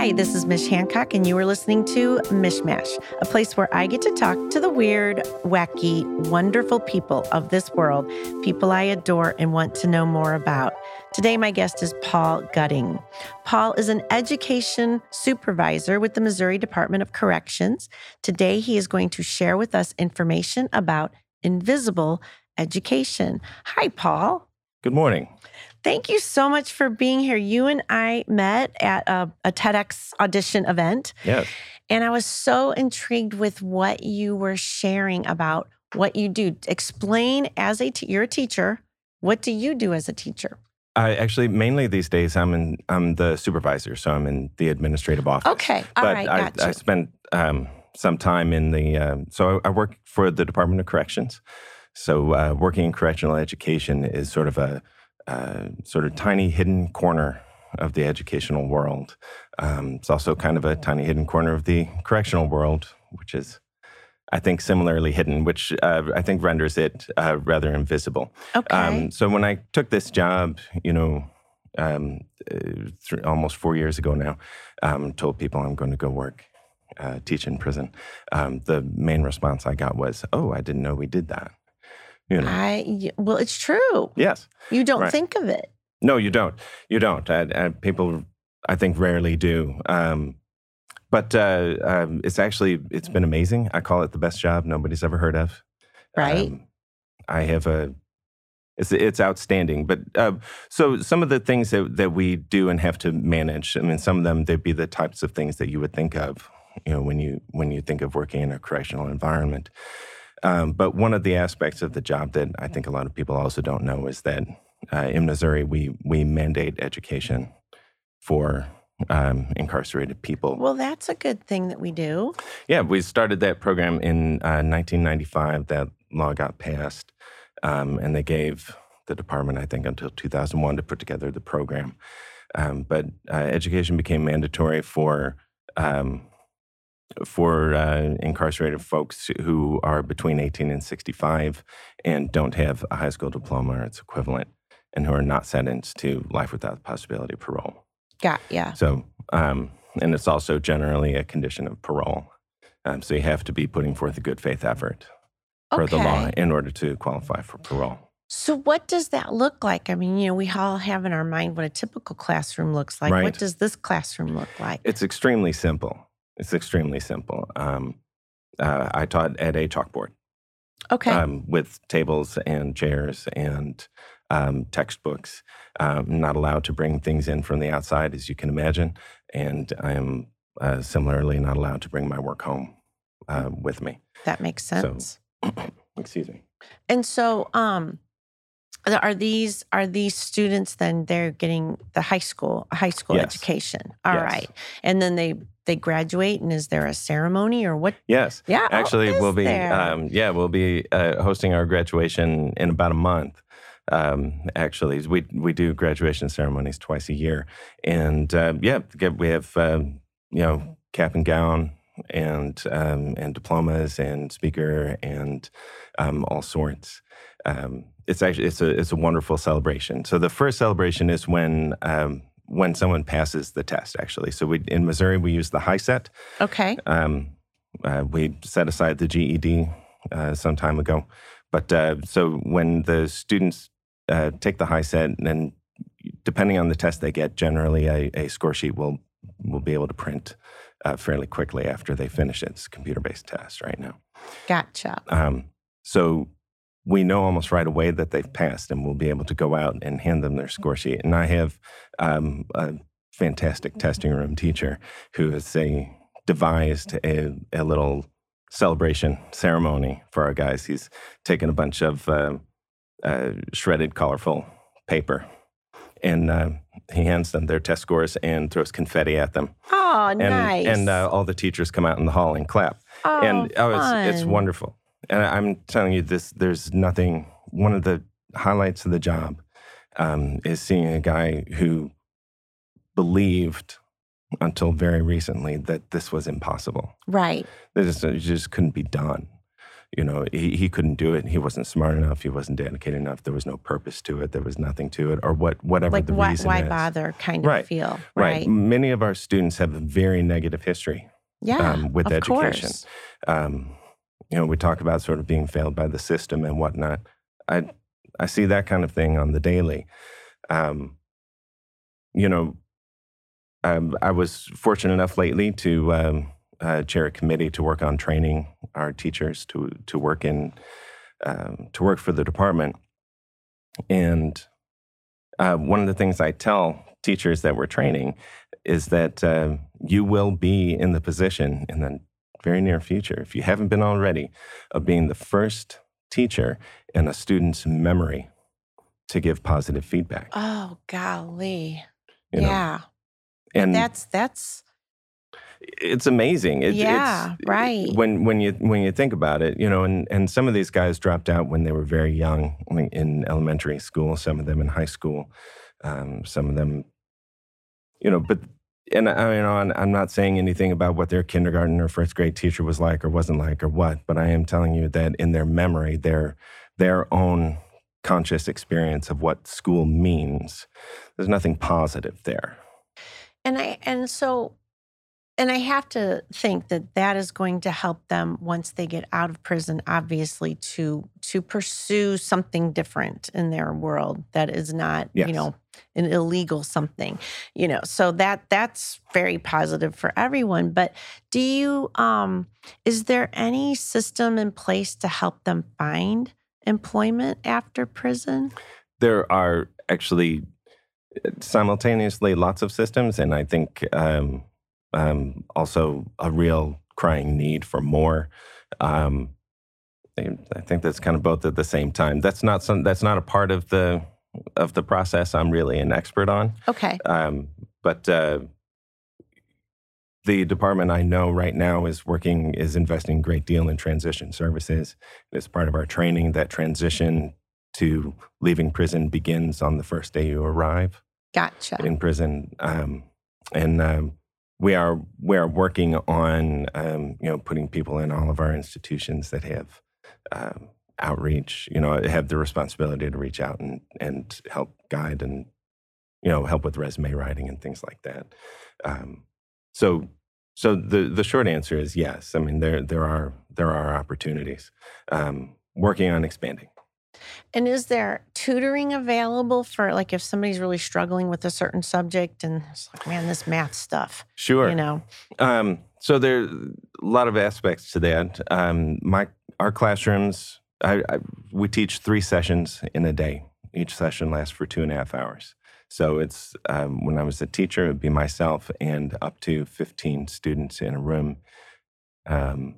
Hi, this is Mish Hancock, and you are listening to Mishmash, a place where I get to talk to the weird, wacky, wonderful people of this world, people I adore and want to know more about. Today, my guest is Paul Gutting. Paul is an education supervisor with the Missouri Department of Corrections. Today, he is going to share with us information about invisible education. Hi, Paul. Good morning. Thank you so much for being here. You and I met at a, a, TEDx audition event. Yes. And I was so intrigued with what you were sharing about what you do. Explain as a you're a teacher. What do you do as a teacher? I actually mainly these days I'm in I'm the supervisor, so I'm in the administrative office. Okay, all but right, I. I spent um, some time in the um, so I work for the Department of Corrections. So uh, working in correctional education is sort of a uh, sort of tiny hidden corner of the educational world. Um, it's also kind of a tiny hidden corner of the correctional world, which is, I think, similarly hidden, which uh, I think renders it uh, rather invisible. Okay. Um, so when I took this job, you know, um, uh, th- almost four years ago now, um, told people I'm going to go work, uh, teach in prison. Um, the main response I got was, "Oh, I didn't know we did that." You know. I well, it's true. Yes. You don't right. think of it. No, you don't. You don't. people, I think, rarely do. Um, but uh, um, it's actually it's been amazing. I call it the best job nobody's ever heard of. Right. Um, I have a. It's it's outstanding. But uh, so some of the things that that we do and have to manage. I mean, some of them they'd be the types of things that you would think of. You know, when you when you think of working in a correctional environment. Um, but one of the aspects of the job that I think a lot of people also don't know is that uh, in Missouri we we mandate education for um, incarcerated people. Well, that's a good thing that we do. Yeah, we started that program in uh, 1995. That law got passed, um, and they gave the department, I think, until 2001 to put together the program. Um, but uh, education became mandatory for um, for uh, incarcerated folks who are between 18 and 65 and don't have a high school diploma or its equivalent and who are not sentenced to life without the possibility of parole. Got yeah. So, um, and it's also generally a condition of parole. Um, so you have to be putting forth a good faith effort for okay. the law in order to qualify for parole. So, what does that look like? I mean, you know, we all have in our mind what a typical classroom looks like. Right. What does this classroom look like? It's extremely simple. It's extremely simple. Um, uh, I taught at a chalkboard. Okay. Um, with tables and chairs and um, textbooks. I'm not allowed to bring things in from the outside, as you can imagine. And I am uh, similarly not allowed to bring my work home uh, with me. That makes sense. So, excuse me. And so, um, are these are these students then they're getting the high school high school yes. education? All yes. right, and then they they graduate, and is there a ceremony or what? Yes. Yeah. Actually, oh, we'll be um, yeah we'll be uh, hosting our graduation in about a month. Um, actually, we we do graduation ceremonies twice a year, and uh, yeah, we have um, you know cap and gown and um, and diplomas and speaker and um, all sorts. Um, it's actually it's a it's a wonderful celebration. So the first celebration is when um, when someone passes the test. Actually, so we in Missouri we use the HiSET. Okay. Um, uh, we set aside the GED uh, some time ago, but uh, so when the students uh, take the HiSET and depending on the test they get, generally a, a score sheet will will be able to print uh, fairly quickly after they finish it. It's computer based test right now. Gotcha. Um, so we know almost right away that they've passed, and we'll be able to go out and hand them their score sheet. And I have um, a fantastic testing room teacher who has a, devised a, a little celebration ceremony for our guys. He's taken a bunch of uh, uh, shredded, colorful paper, and uh, he hands them their test scores and throws confetti at them. Oh, and, nice! And uh, all the teachers come out in the hall and clap. Oh, and oh, fun. it's, it's wonderful. And I'm telling you, this there's nothing. One of the highlights of the job um, is seeing a guy who believed until very recently that this was impossible. Right. That it just couldn't be done. You know, he, he couldn't do it. He wasn't smart enough. He wasn't dedicated enough. There was no purpose to it. There was nothing to it, or what whatever like the why, reason why is. bother kind of feel. Right. Right. Many of our students have a very negative history Yeah. um, with of education. course. Um, you know, we talk about sort of being failed by the system and whatnot. I I see that kind of thing on the daily. Um, you know, um, I was fortunate enough lately to um, uh, chair a committee to work on training our teachers to to work in um, to work for the department. And uh, one of the things I tell teachers that we're training is that uh, you will be in the position in the very near future, if you haven't been already, of being the first teacher in a student's memory to give positive feedback. Oh golly. you know? yeah. and That's that's it's amazing. It, Yeah, it's, right. When when you when you think about it, you know, and and some of these guys dropped out when they were very young, in elementary school. Some of them in high school. Um, some of them, you know, but and I you know, I'm- I'm not saying anything about what their kindergarten or first grade teacher was like or wasn't like or what, but I am telling you that in their memory, their their own conscious experience of what school means, there's nothing positive there. and I and so and I have to think that that is going to help them once they get out of prison obviously to to pursue something different in their world that is not Yes. you know an illegal something you know so that that's very positive for everyone but do you um is there any system in place to help them find employment after prison there are actually uh, simultaneously lots of systems, and I think um, um, also a real crying need for more. Um, I I think that's kind of both at the same time. That's not some. That's not a part of the of the process. I'm really an expert on, okay um, but. Uh, the department I know right now is working is investing a great deal in transition services. As part of our training, that transition to leaving prison begins on the first day you arrive gotcha in prison, um, and um, we are we are working on um, you know putting people in all of our institutions that have um, outreach. You know, have the responsibility to reach out and and help guide and you know help with resume writing and things like that. Um, so. So the, the short answer is yes. I mean there there are there are opportunities. Um, working on expanding. And is there tutoring available for like if somebody's really struggling with a certain subject and it's like, man, this math stuff, Sure. you know? Um, so there are a lot of aspects to that. Um, my our classrooms, I, I, we teach three sessions in a day. Each session lasts for two and a half hours. So it's um, when I was a teacher, it'd be myself and up to fifteen students in a room um,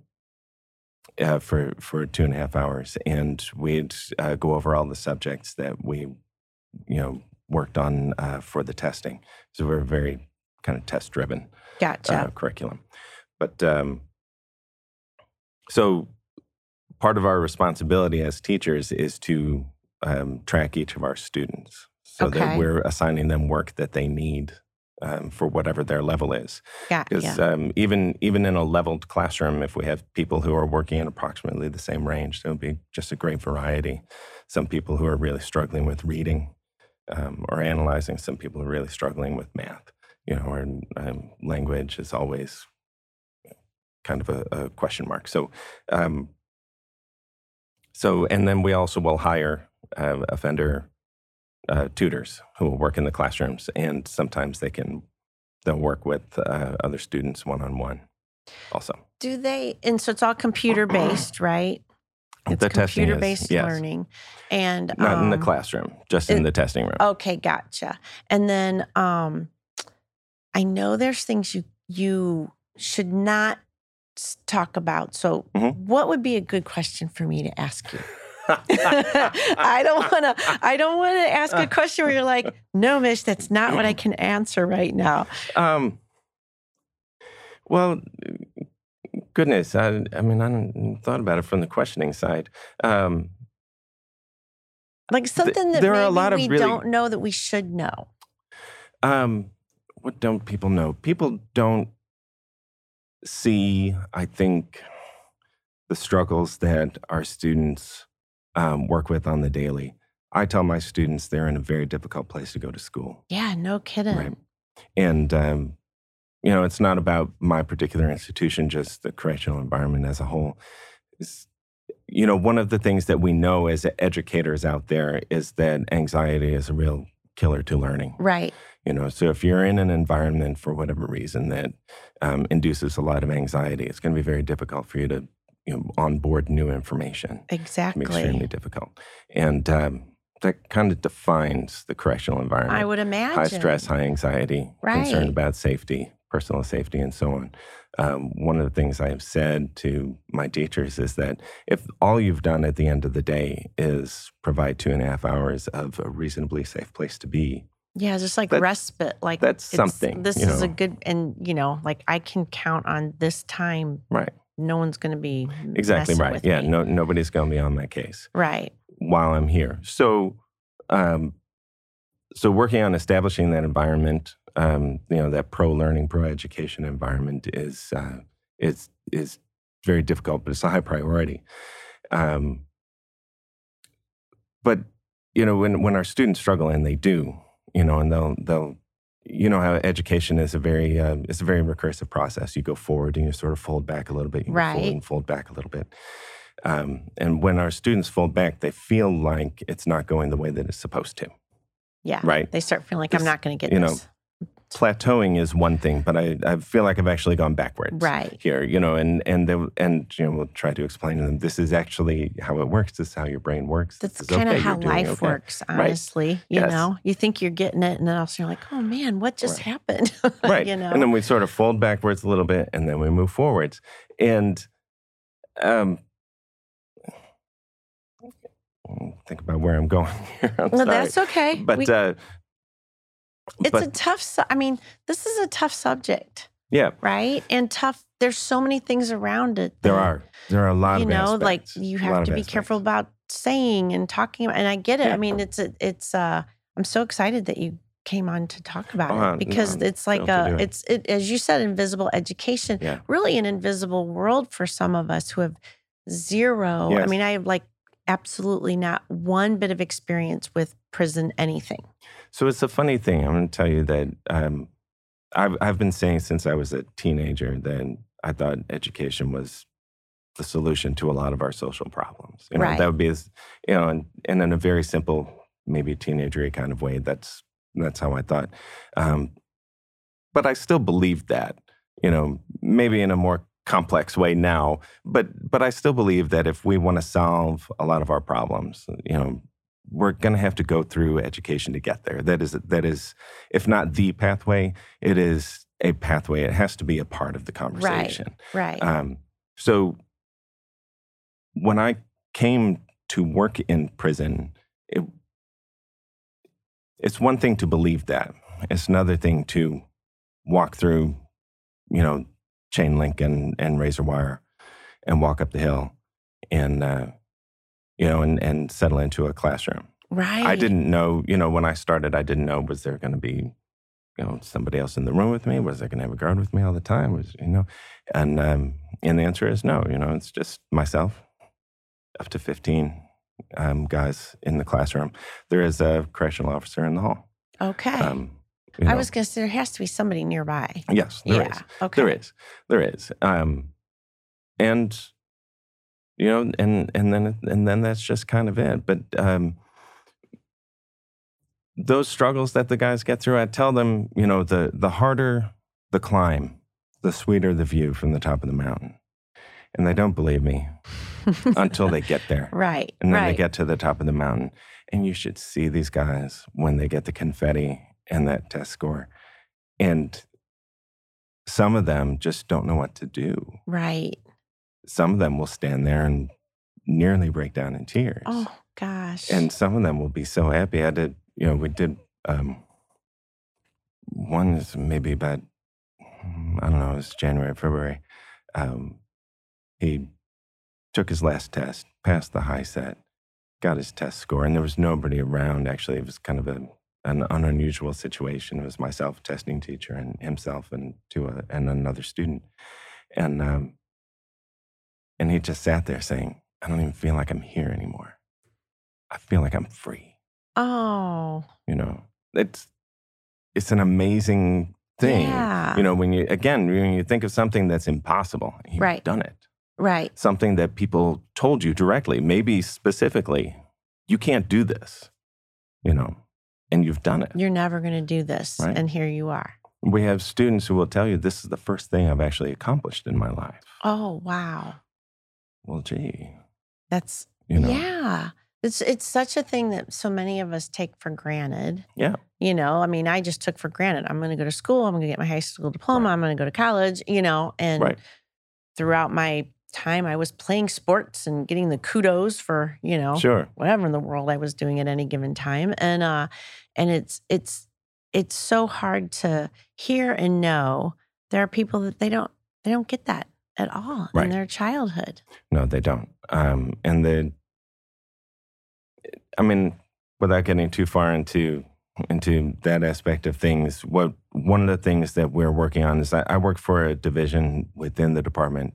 uh, for for two and a half hours, and we'd uh, go over all the subjects that we, you know, worked on uh, for the testing. So we're very kind of test driven Gotcha. uh, curriculum. But um, so part of our responsibility as teachers is to um, track each of our students so Okay. that we're assigning them work that they need um, for whatever their level is. Got Because yeah. um, even even in a leveled classroom, if we have people who are working in approximately the same range, there'll be just a great variety. Some people who are really struggling with reading um, or analyzing. Some people who are really struggling with math. You know, or um, language is always kind of a, a question mark. So, um, so and then we also will hire uh, offender uh, tutors who will work in the classrooms, and sometimes they can they'll work with uh, other students one on one. Also, Do they, and so it's all computer based, right? It's the testing computer is based yes, learning. And not in the um, classroom, just in the testing room. Okay, gotcha. And then um I know there's things you you should not talk about. So Mhm. what would be a good question for me to ask you? I don't want to I don't want to ask a question where you're like, "No, Mish, that's not what I can answer right now." Um, well, goodness, I, I mean, I hadn't thought about it from the questioning side. Um, Like something that there are a lot of we really- don't know that we should know. um, what don't people know? People don't see, I think, the struggles that our students um, work with on the daily. I tell my students they're in a very difficult place to go to school. Yeah, no kidding. Right. And, um, you know, it's not about my particular institution, just the correctional environment as a whole. It's, you know, one of the things that we know as educators out there is that anxiety is a real killer to learning. Right. You know, so if you're in an environment for whatever reason that um, induces a lot of anxiety, it's going to be very difficult for you to you know, onboard new information. Exactly. extremely difficult. And um, that kind of defines the correctional environment. I would imagine. High stress, high anxiety, Right. concern about safety, personal safety, and so on. Um, one of the things I have said to my teachers is that if all you've done at the end of the day is provide two and a half hours of a reasonably safe place to be, Yeah, just like That- respite. Like that's it's- something, This is a good, and you know, like I can count on this time. right? No one's going to be Exactly right. Yeah, me. no, nobody's going to be on my case. Right. while I'm here. So, um, so working on establishing that environment, um, you know, that pro learning, pro education environment is uh, is is very difficult, but it's a high priority. Um, but you know, when when our students struggle, and they do, you know, and they'll they'll. You know how education is a very uh, it's a very recursive process. You go forward and you sort of fold back a little bit. You Right. and fold back a little bit. Um, and when our students fold back, they feel like it's not going the way that it's supposed to. Yeah. Right. They start feeling like This- I'm not going to get you know, this. Plateauing is one thing, but I, I feel like I've actually gone backwards Right. here. You know, and and they, and you know we'll try to explain to them this is actually how it works. This is how your brain works. That's kind of okay, how life okay. works, honestly. You Yes. know, you think you're getting it, and then also you're like, oh man, what just Right. happened? right you know? and then we sort of fold backwards a little bit and then we move forwards and um think about where i'm going here I'm well, sorry. that's okay. but We- uh it's but a tough, su- I mean, this is a tough subject, yeah right? And tough, there's so many things around it. there are there are a lot of you know, like you have to be aspects. careful about saying and talking about, and I get it. Yeah. I mean, it's, a, it's, uh, I'm so excited that you came on to talk about Oh, it because no, it's like a, it. it's, it, as you said, invisible education, Yeah. really an invisible world for some of us who have zero. I mean, I have like absolutely not one bit of experience with prison anything. so it's a funny thing i'm going to tell you that um I've, I've been saying since i was a teenager that i thought education was the solution to a lot of our social problems you know Right. that would be as you know and, and in a very simple maybe teenagery kind of way that's that's how i thought um, but i still believe that you know maybe in a more complex way now but but i still believe that if we want to solve a lot of our problems you know we're going to have to go through education to get there that is that is if not the pathway it is a pathway it has to be a part of the conversation Right. um, so when I came to work in prison, it, it's one thing to believe that. It's another thing to walk through, you know, chain link and, and razor wire and walk up the hill and, uh, you know, and, and settle into a classroom. right. I didn't know, you know, when I started, I didn't know was there going to be, you know, somebody else in the room with me? Was I going to have a guard with me all the time? Was you know, and um, and the answer is no. You know, it's just myself, up to fifteen um, guys in the classroom. There is a correctional officer in the hall. Okay. Um, you I was going to say there has to be somebody nearby. yes, there is. yeah. Okay. There is. There is. Um, and you know, and and then and then that's just kind of it. But um, those struggles that the guys get through, I tell them, you know, the the harder the climb, the sweeter the view from the top of the mountain. And they don't believe me until they get there. right. And then right. they get to the top of the mountain. And you should see these guys when they get the confetti and that test score. And some of them just don't know what to do. right. Some of them will stand there and nearly break down in tears. Oh gosh. And some of them will be so happy. I did, you know, we did um, one is maybe about, mm, I don't know, it was January, February. Um, he took his last test, passed the HiSET, got his test score, and there was nobody around. Actually, it was kind of a, an, an unusual situation. It was myself, testing teacher, and himself, and to a, and another student, and um, And he just sat there saying, I don't even feel like I'm here anymore. I feel like I'm free. Oh, You know, it's it's an amazing thing. Yeah. You know, when you again when you think of something that's impossible, you've Right. done it. right. Something that people told you directly, maybe specifically, you can't do this. You know, and you've done it. You're never going to do this. Right. And here you are. We have students who will tell you this is the first thing I've actually accomplished in my life. Oh, wow. Well, gee, That's, you know, yeah. It's, it's such a thing that so many of us take for granted. Yeah. You know, I mean, I just took for granted. I'm going to go to school. I'm going to get my high school diploma. I'm going to go to college, you know, and right, throughout my time, I was playing sports and getting the kudos for, you know, sure, whatever in the world I was doing at any given time. And uh and it's it's it's so hard to hear and know there are people that they don't they don't get that at all Right. in their childhood. no, they don't. Um, and the, I mean, without getting too far into into that aspect of things, what one of the things that we're working on is I, I work for a division within the department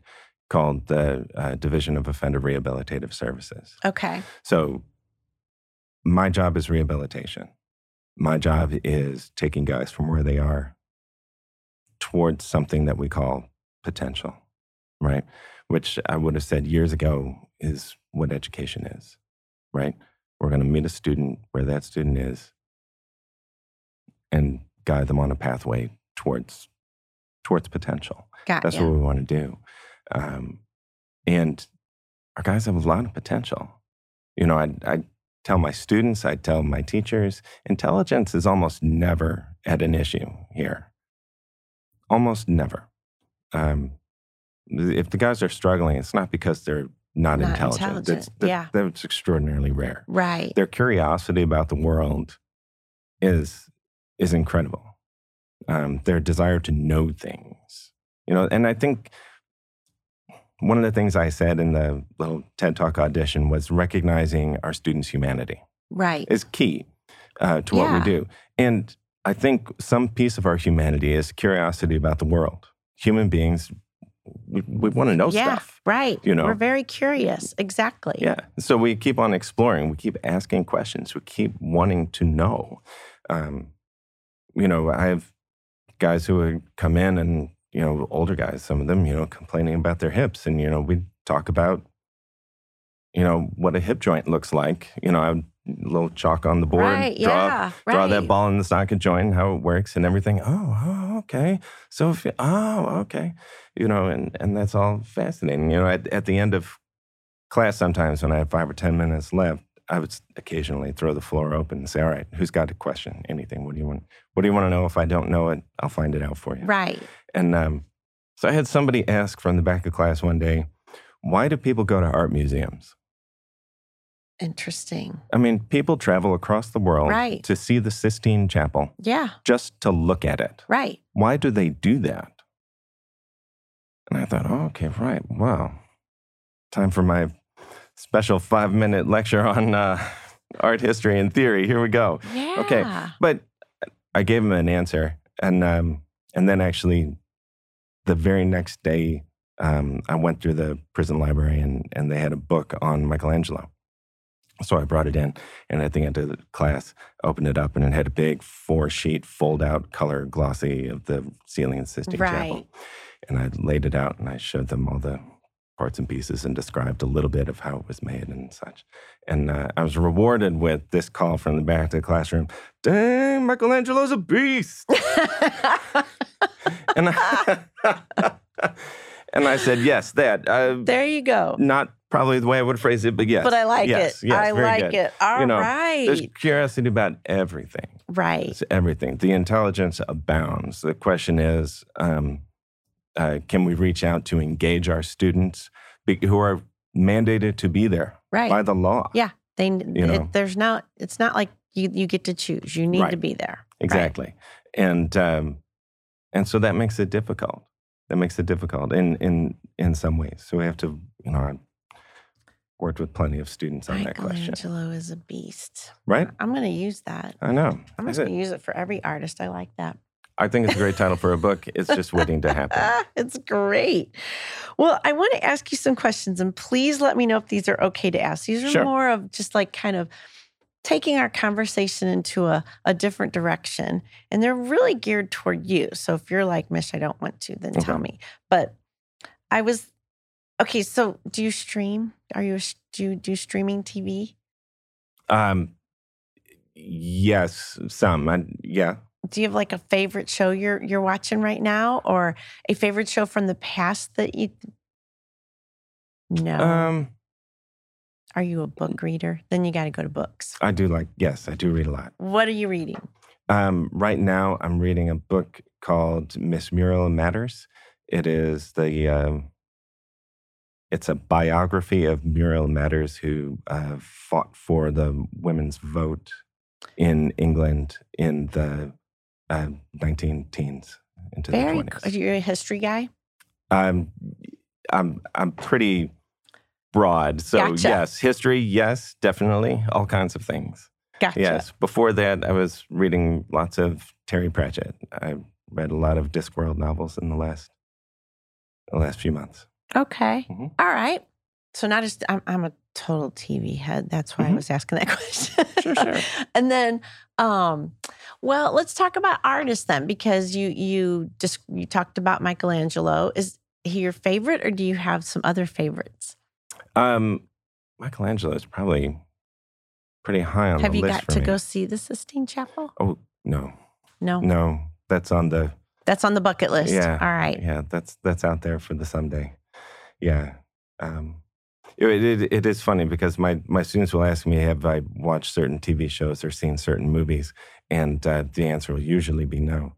called the uh, Division of Offender Rehabilitative Services. Okay. So, my job is rehabilitation. My job is taking guys from where they are towards something that we call potential, right? Which I would have said years ago is what education is, right? We're going to meet a student where that student is and guide them on a pathway towards towards potential. Got That's you. what we want to do. Um, and our guys have a lot of potential. You know, I, I tell my students, I tell my teachers, intelligence is almost never at an issue here. Almost never. Um, if the guys are struggling, it's not because they're not, Not intelligent. intelligent, That's, that- yeah. that's extraordinarily rare. right. Their curiosity about the world is is incredible. Um, their desire to know things, you know, and I think one of the things I said in the little TED Talk audition was recognizing our students' humanity Right. is key uh, to what we do. And I think some piece of our humanity is curiosity about the world. Human beings, we, we want to know yeah. stuff. Right. you know. We're very curious. Exactly. Yeah. So we keep on exploring. We keep asking questions. We keep wanting to know. Um, you know, I have guys who would come in and, you know, older guys, some of them, you know, complaining about their hips. And, you know, we talk about, you know, what a hip joint looks like. You know, I would a little chalk on the board, Right. draw, yeah. Right. draw that ball in the socket joint, how it works and everything. Oh, oh okay. So, if, oh, okay. You know, and, and that's all fascinating. You know, at, at the end of class, sometimes when I have five or 10 minutes left, I would occasionally throw the floor open and say, all right, who's got a question? Anything? What do you want? What do you want to know? If I don't know it, I'll find it out for you. Right. And um, so I had somebody ask from the back of class one day, why do people go to art museums? Interesting. I mean, people travel across the world Right. to see the Sistine Chapel Yeah. just to look at it. Right. Why do they do that? And I thought, oh, okay, right. Wow. Time for my special five minute lecture on uh, art history and theory. Here we go. Yeah. Okay. But I gave him an answer. And, um, and then actually, the very next day, um, I went through the prison library and, and they had a book on Michelangelo. So I brought it in, and at the end of the class, opened it up, and it had a big four sheet fold out color glossy of the ceiling and Sistine Right. Chapel. And I laid it out and I showed them all the parts and pieces and described a little bit of how it was made and such. And uh, I was rewarded with this call from the back of the classroom Dang, Michelangelo's a beast. and, I, and I said, Yes, that. Uh, there you go. not probably the way I would phrase it, but yes. But I like yes, it. Yes, I like good. it. All right. know, There's curiosity about everything. right. It's everything. The intelligence abounds. The question is, um, uh, can we reach out to engage our students be- who are mandated to be there Right. by the law? Yeah. They You know. it, there's not it's not like you you get to choose. You need to be there. Exactly. And um, and so that makes it difficult. That makes it difficult in in in some ways. So we have to, you know, I worked with plenty of students on that question, Michelangelo is a beast. right? I'm going to use that. I know. I'm I just said, going to use it for every artist. I like that. I think it's a great title for a book. It's just waiting to happen. it's great. Well, I want to ask you some questions, and please let me know if these are okay to ask. These are Sure. more of just like kind of taking our conversation into a, a different direction, and they're really geared toward you. So if you're like, Mish, I don't want to, then tell me. But I was okay. So do you stream? Are you a, do you do streaming TV? Um, yes, some. I, yeah. Do you have like a favorite show you're you're watching right now, or a favorite show from the past that you? No. Um, Are you a book reader? Then you got to go to books. I do like. Yes, I do read a lot. What are you reading? Um, right now, I'm reading a book called Miss Muriel Matters. It is the um, it's a biography of Muriel Matters, who uh, fought for the women's vote in England in the uh, 19 teens into Very. the Are 20s. you a history guy? I'm I'm I'm pretty broad. So Gotcha. yes, history, yes, definitely, all kinds of things. Gotcha. Yes. Before that, I was reading lots of Terry Pratchett. I read a lot of Discworld novels in the last the last few months. Okay. Mhm. All right. So not just I'm, I'm a total TV head. That's why I Mhm. was asking that question. Sure, sure. and then, um, well, let's talk about artists then, because you you just you talked about Michelangelo. Is he your favorite, or do you have some other favorites? Um, Michelangelo is probably pretty high on have the you got to me. go see the Sistine Chapel? Oh no, No, no, that's on the that's on the bucket list. Yeah. All right. yeah, that's that's out there for the someday. Yeah. Um, it, it, it is funny because my, my students will ask me, have I watched certain TV shows or seen certain movies? And uh, the answer will usually be no.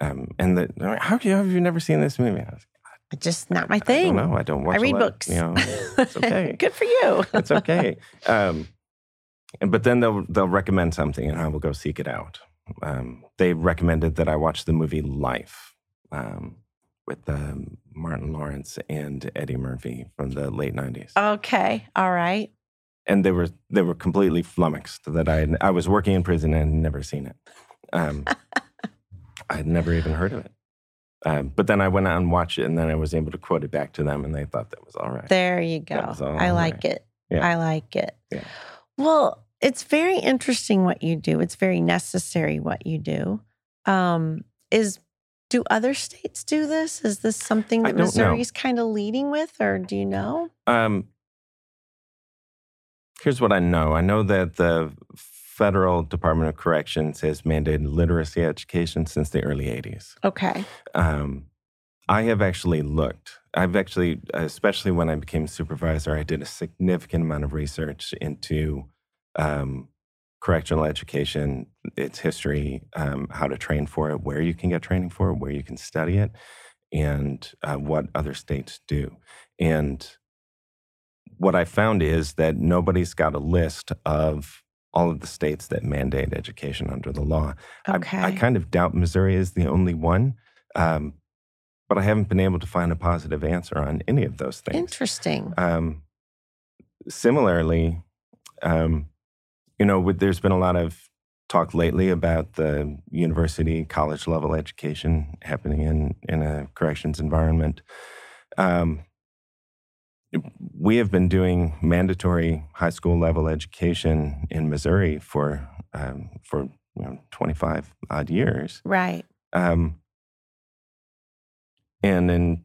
Um, and the, like, how do you, have you never seen this movie? I was, Just not my I thing. don't know. I don't watch I read lot, books. You know, it's okay. Good for you. it's okay. Um, and- but then they'll they'll recommend something, and I will go seek it out. Um, they recommended that I watch the movie Life um, with um, Martin Lawrence and Eddie Murphy from the late '90s, Okay. All right. and they were they were completely flummoxed that I had, I was working in prison and had never seen it. Um, I had never even heard of it. Um, but then I went out and watched it, and then I was able to quote it back to them, and they thought that was all right. There you go. That was all I like right. it. Yeah. I like it. Yeah. Well, it's very interesting what you do. It's very necessary what you do. Um, is do other states do this? Is this something that. Missouri's kind of leading with, or do you know? Um, here's what I know. I know that the federal Department of Corrections has mandated literacy education since the early '80s. Okay. Um, I have actually looked. I've actually, especially when I became supervisor, I did a significant amount of research into um, correctional education, its history, um, how to train for it, where you can get training for it, where you can study it, and uh, what other states do. And what I found is that nobody's got a list of all of the states that mandate education under the law. I- Okay. I, kind of doubt Missouri is the only one, um, but I haven't been able to find a positive answer on any of those things. Interesting. Um, similarly, um, you know, with, there's been a lot of talk lately about the university, college level education happening in, in a corrections environment. Um, we have been doing mandatory high school level education in Missouri for um, for you know 25 odd years. Right. Um, and in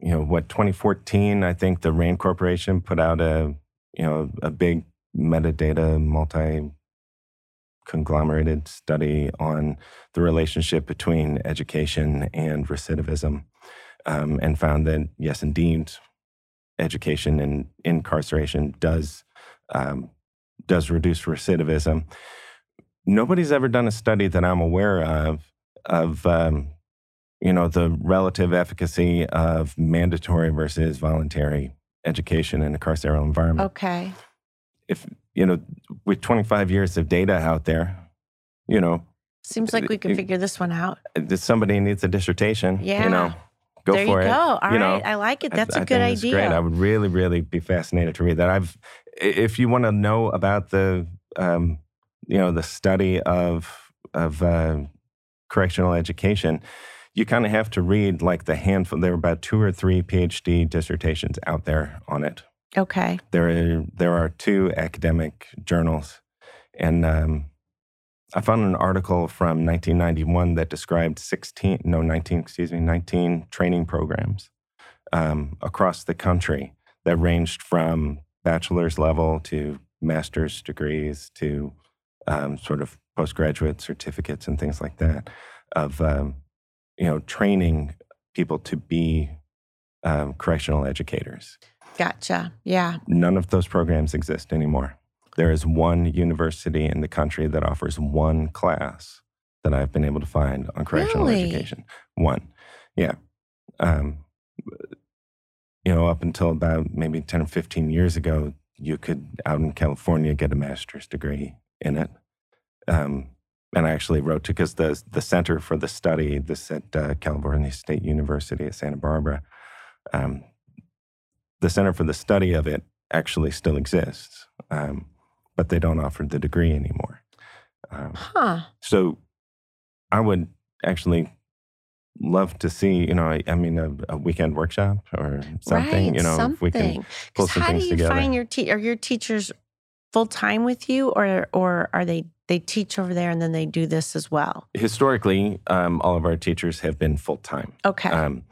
you know what 2014, I think the RAND Corporation put out a you know a big metadata multi conglomerated study on the relationship between education and recidivism, um, and found that yes, indeed, education and incarceration does um, does reduce recidivism. Nobody's ever done a study that I'm aware of of um, you know the relative efficacy of mandatory versus voluntary education in a carceral environment. Okay. If you know, with 25 years of data out there, you know, Seems like we can You- figure this one out. if somebody needs a dissertation, Yeah. you know, go there for you it. go. All right. you know, I like it. That's a I good idea. Great. I would really, really be fascinated to read that. I've, if you want to know about the, um, you know, the study of of uh, correctional education, you kind of have to read like the handful. There are about two or three PhD dissertations out there on it. Okay. There are there are two academic journals, and um, I found an article from 1991 that described 16 no 19 excuse me 19 training programs um, across the country that ranged from bachelor's level to master's degrees to um, sort of postgraduate certificates and things like that of um, you know training people to be um, correctional educators. Gotcha. Yeah. None of those programs exist anymore. There is one university in the country that offers one class that I've been able to find on correctional Really? education. One, yeah. Um, you know, up until about maybe ten or fifteen years ago, you could out in California get a master's degree in it. Um, and I actually wrote to because the the Center for the Study, this at uh, California State University at Santa Barbara, um, the Center for the Study of it actually still exists, um, but they don't offer the degree anymore. Um, Huh. so I would actually love to see, you know, I, I mean, a, a weekend workshop or something, right. you know, if we can something. pull some how things do you together. find your te- are your teachers full time with you, or or are they they teach over there and then they do this as well? Historically, um, all of our teachers have been full time. Okay. Um,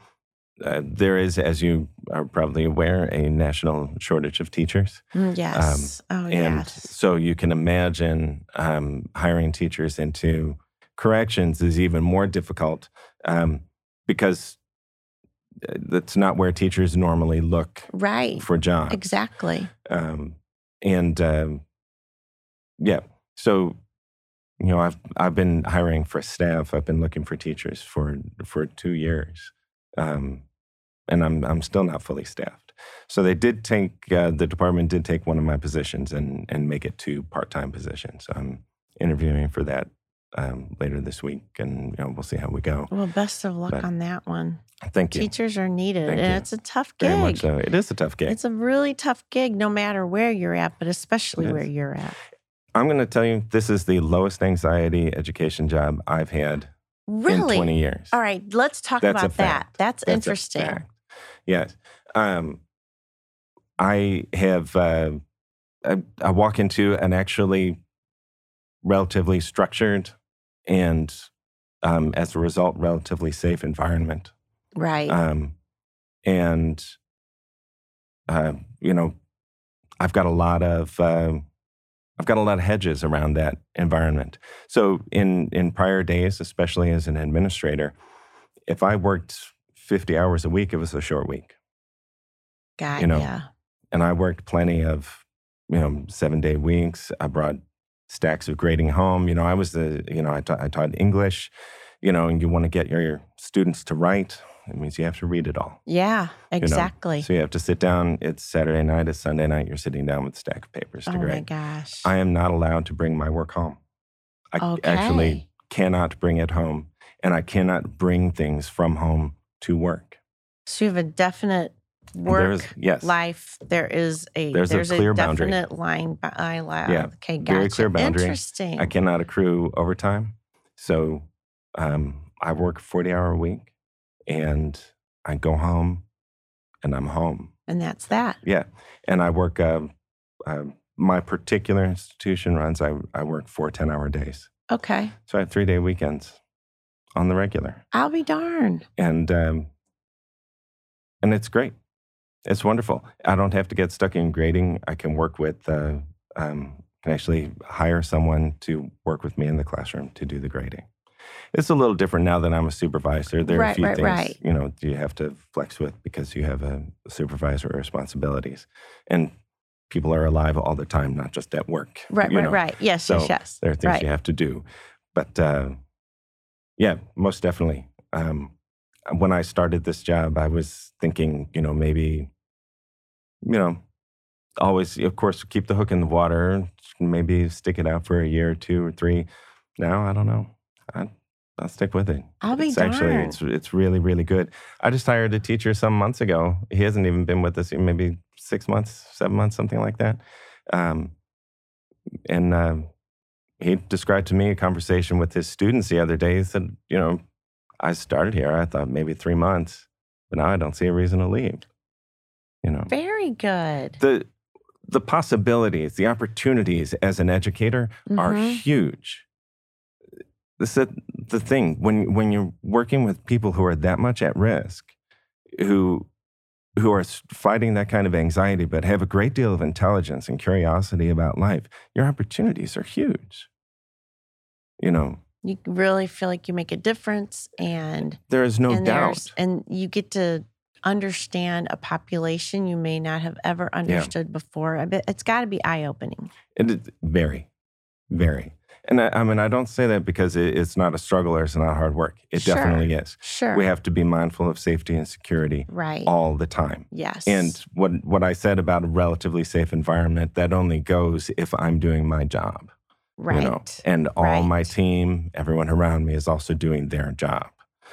uh, there is, as you are probably aware, a national shortage of teachers. Mm, yes. oh um, And yes. so you can imagine um, hiring teachers into corrections is even more difficult um, because uh, that's not where teachers normally look Right. for jobs. Exactly. Um, and um, yeah, so you know, I've I've been hiring for staff. I've been looking for teachers for for two years, um, and I'm I'm still not fully staffed. So they did take uh, the department did take one of my positions and and make it two part time positions. I'm interviewing for that um, later this week, and you know, we'll see how we go. Well, best of luck But on that one. Thank you Teachers are needed, Thank and you. it's a tough gig. very much. So it is a tough gig. It's a really tough gig, no matter where you're at, but especially where you're at. I'm going to tell you, this is the lowest anxiety education job I've had Really? in 20 years. All right, let's talk That's about that. That's, That's interesting. Yes. Um, I have, uh, I, I walk into an actually relatively structured and, um, as a result, relatively safe environment. Right. Um, and, uh, you know, I've got a lot of, um I've got a lot of hedges around that environment. So in in prior days, especially as an administrator, if I worked 50 hours a week, it was a short week. Got you know, ya. And I worked plenty of, you know, seven day weeks. I brought stacks of grading home. You know, I was the, you know, I taught, I taught English, you know, and you want to get your students to write. It means you have to read it all. Yeah, exactly. So you have to sit down. It's Saturday night, it's Sunday night. You're sitting down with a stack of papers to grade. oh my gosh. I am not allowed to bring my work home. I okay. actually cannot bring it home, and I cannot bring things from home to work. So you have a definite work There is yes, life. There is a There's a clear boundary. definite line. By, I la- Yeah, Okay. Gotcha. very clear boundary. Interesting. I cannot accrue overtime. So um, I work 40 hour a week, and I go home, and I'm home. and that's that. Yeah, and I work. Uh, uh, my particular institution runs. I I work four 10 hour days. Okay. So I have three day weekends on the regular. I'll be darned. and um, and it's great. It's wonderful. I don't have to get stuck in grading. I can work with. Uh, um, can actually hire someone to work with me in the classroom to do the grading. It's a little different now that I'm a supervisor. There are Right, a few right, things right. you know you have to flex with because you have a supervisor responsibilities, and people are alive all the time, not just at work. Right. Right. know. Right. Yes. So yes. Yes. There are things you have to do. But uh, yeah, most definitely. Um, when I started this job, I was thinking, you know, maybe, you know, always, of course, keep the hook in the water, maybe stick it out for a year or two or three. Now, I don't know. I, I'll stick with it. I'll be it's actually, it's, it's really, really good. I just hired a teacher some months ago. He hasn't even been with us maybe six months, seven months, something like that. Um, and um, he described to me a conversation with his students the other day. He said, you know, I started here. I thought maybe three months, but now I don't see a reason to leave. You know, Very good. the the possibilities, the opportunities as an educator are Mhm. huge. This is the thing when when you're working with people who are that much at risk, who who are fighting that kind of anxiety, but have a great deal of intelligence and curiosity about life. Your opportunities are huge. You know, You really feel like you make a difference and there is no and doubt. and you get to understand a population you may not have ever understood before. It's got to be eye opening. It very, very. And I, I mean, I don't say that because it, it's not a struggle or it's not hard work. It Sure. definitely is. Sure. We have to be mindful of safety and security right. all the time. yes. And what what I said about a relatively safe environment, that only goes if I'm doing my job. right. You know? And all my team, everyone around me is also doing their job.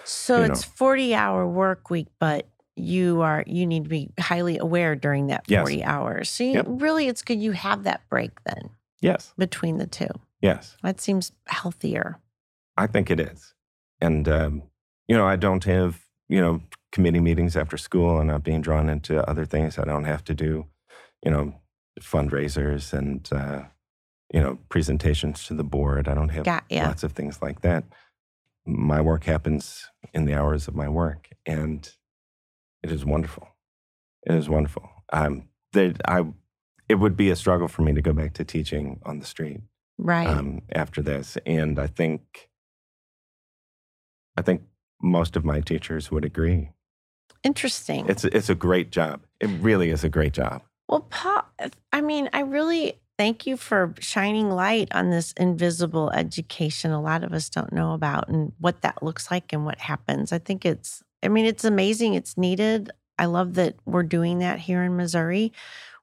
So it's 40 hour work week, but you are you need to be highly aware during that Yes. 40 hours. So you, Yep. really it's good you have that break then Yes. between the two. Yes. That seems healthier. I think it is. And, um, you know, I don't have, you know, committee meetings after school. And I'm being drawn into other things. I don't have to do, you know, fundraisers and, uh, you know, presentations to the board. I don't have Got ya. lots of things like that. My work happens in the hours of my work, and it is wonderful. It is wonderful. Um, that I, it would be a struggle for me to go back to teaching on the street Right. um, after this, and I think, I think most of my teachers would agree. Interesting. It's it's a great job. It really is a great job. Well, Paul, I mean, I really thank you for shining light on this invisible education a lot of us don't know about and what that looks like and what happens. I think it's, I mean, it's amazing. It's needed. I love that we're doing that here in Missouri.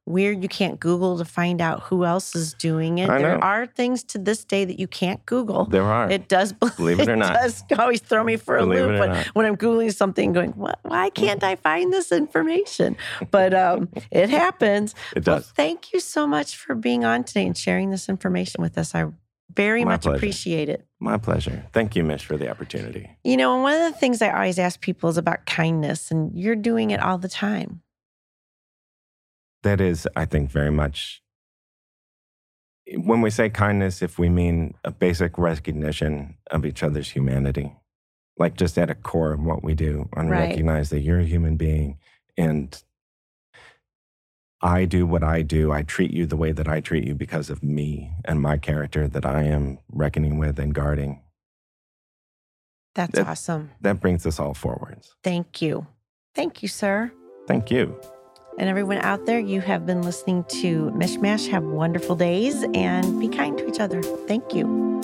Weird, you can't Google to find out who else is doing it. I there know. are things to this day that you can't Google. There are. It does, Believe it or not. It does always throw me for a Believe it loop when, when I'm Googling something, going, what, why can't I find this information? But um, it happens. it Well, does. thank you so much for being on today and sharing this information with us. I very My much pleasure. appreciate it. My pleasure. Thank you, Mish, for the opportunity. You know, and one of the things I always ask people is about kindness, and you're doing it all the time. That is, I think, very much when we say kindness, if we mean a basic recognition of each other's humanity, like just at a core of what we do, and Right. recognize that you're a human being and I do what I do. I treat you the way that I treat you because of me and my character that I am reckoning with and guarding. That's That- awesome. That brings us all forwards. Thank you. Thank you, sir. Thank you. And everyone out there, you have been listening to Mishmash. Have wonderful days and be kind to each other. Thank you.